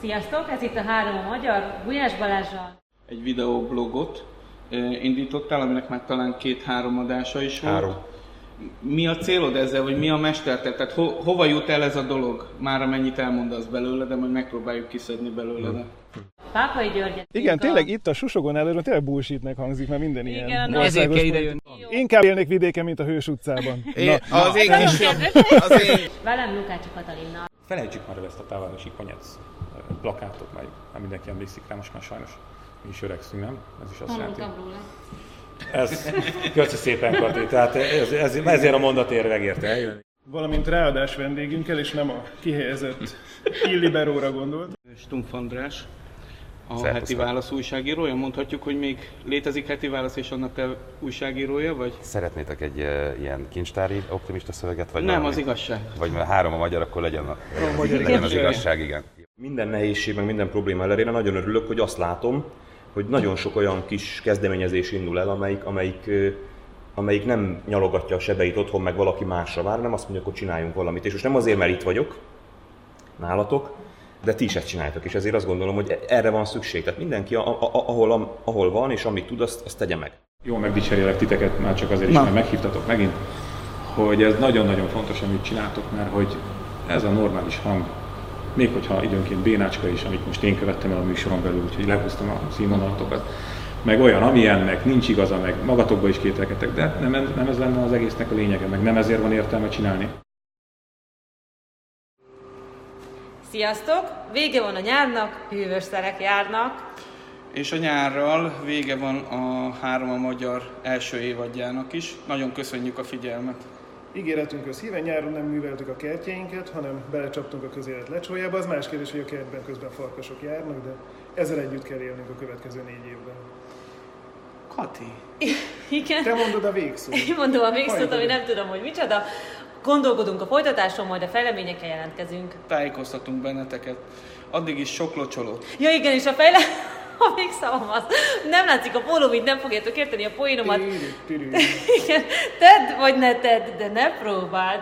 Sziasztok, ez itt a Három a Magyar, Gulyás Balázsral. Egy videoblogot eh, indítottál, aminek már talán két-három adása is volt. Három. Mi a célod ezzel, vagy mi a mesterted? Tehát ho- hova jut el ez a dolog? Már amennyit elmondasz belőle, de majd megpróbáljuk kiszedni belőle. De. Pápai Györgyet. Igen, tényleg itt a Susogon előtt tényleg bullshitnek hangzik, mert minden ilyen. Igen, Ezért kell ide jönni. Inkább élnék vidéken, mint a Hős utcában. É, az én kis... kedves. Az én... Velem Lukács Katalinnal. Felejtsük már el ezt a távárosi konyec plakátot, majd már mindenki emlékszik rá, most már sajnos mi is öregszünk, nem? Ez is azt jelenti. Ez, köszi szépen, Kati. Tehát ez, ez, ezért a mondatért megérte eljönni. Valamint ráadás vendégünkkel, és nem a kihelyezett illiberóra gondolt. Stumpf András, a Szervusz, heti válasz újságírója. Mondhatjuk, hogy még létezik heti válasz, és annak te újságírója vagy? Szeretnétek egy uh, ilyen kincstári optimista szöveget? Vagy Nem, valami? az igazság. Vagy mert három a magyar, akkor legyen, a, legyen, legyen az igazság, igen. Minden nehézség, meg minden probléma ellenére nagyon örülök, hogy azt látom, hogy nagyon sok olyan kis kezdeményezés indul el, amelyik, amelyik, ö, amelyik nem nyalogatja a sebeit otthon, meg valaki másra vár, nem azt mondja, hogy csináljunk valamit. És most nem azért, mert itt vagyok, nálatok, de ti is ezt csináljátok, és ezért azt gondolom, hogy erre van szükség. Tehát mindenki, a, a, ahol, ahol van, és amit tud, azt, azt tegye meg. Jó, megdicserélek titeket már csak azért is, Na. mert meghívtatok megint, hogy ez nagyon-nagyon fontos, amit csináltok, mert hogy ez a normális hang, még hogyha időnként bénácska is, amit most én követtem el a műsoron belül, úgyhogy lehúztam a színvonalatokat, meg olyan, amilyennek, nincs igaza, meg magatokba is kételkedtek, de nem, nem ez lenne az egésznek a lényege, meg nem ezért van értelme csinálni. Sziasztok! Vége van a nyárnak, hűvös szerek járnak. És a nyárral vége van a három a magyar első évadjának is. Nagyon köszönjük a figyelmet. Ígéretünkhöz híven nyáron nem műveltük a kertjeinket, hanem belecsaptunk a közélet lecsójába. Az más kérdés, hogy a kertben közben farkasok járnak, de ezzel együtt kell élnünk a következő négy évben. Kati, Igen. Te mondod a végszót. Én mondom a végszót, Majd ami nem tudom, hogy micsoda. Gondolkodunk a folytatáson, majd a fejleményekkel jelentkezünk. tájékoztatunk benneteket. Addig is sok locsolót. Ja igen, és a fejle... A végszavam az. Nem látszik a pólóm, így nem fogjátok érteni a poénomat. Igen, tedd vagy ne tedd, de ne próbáld.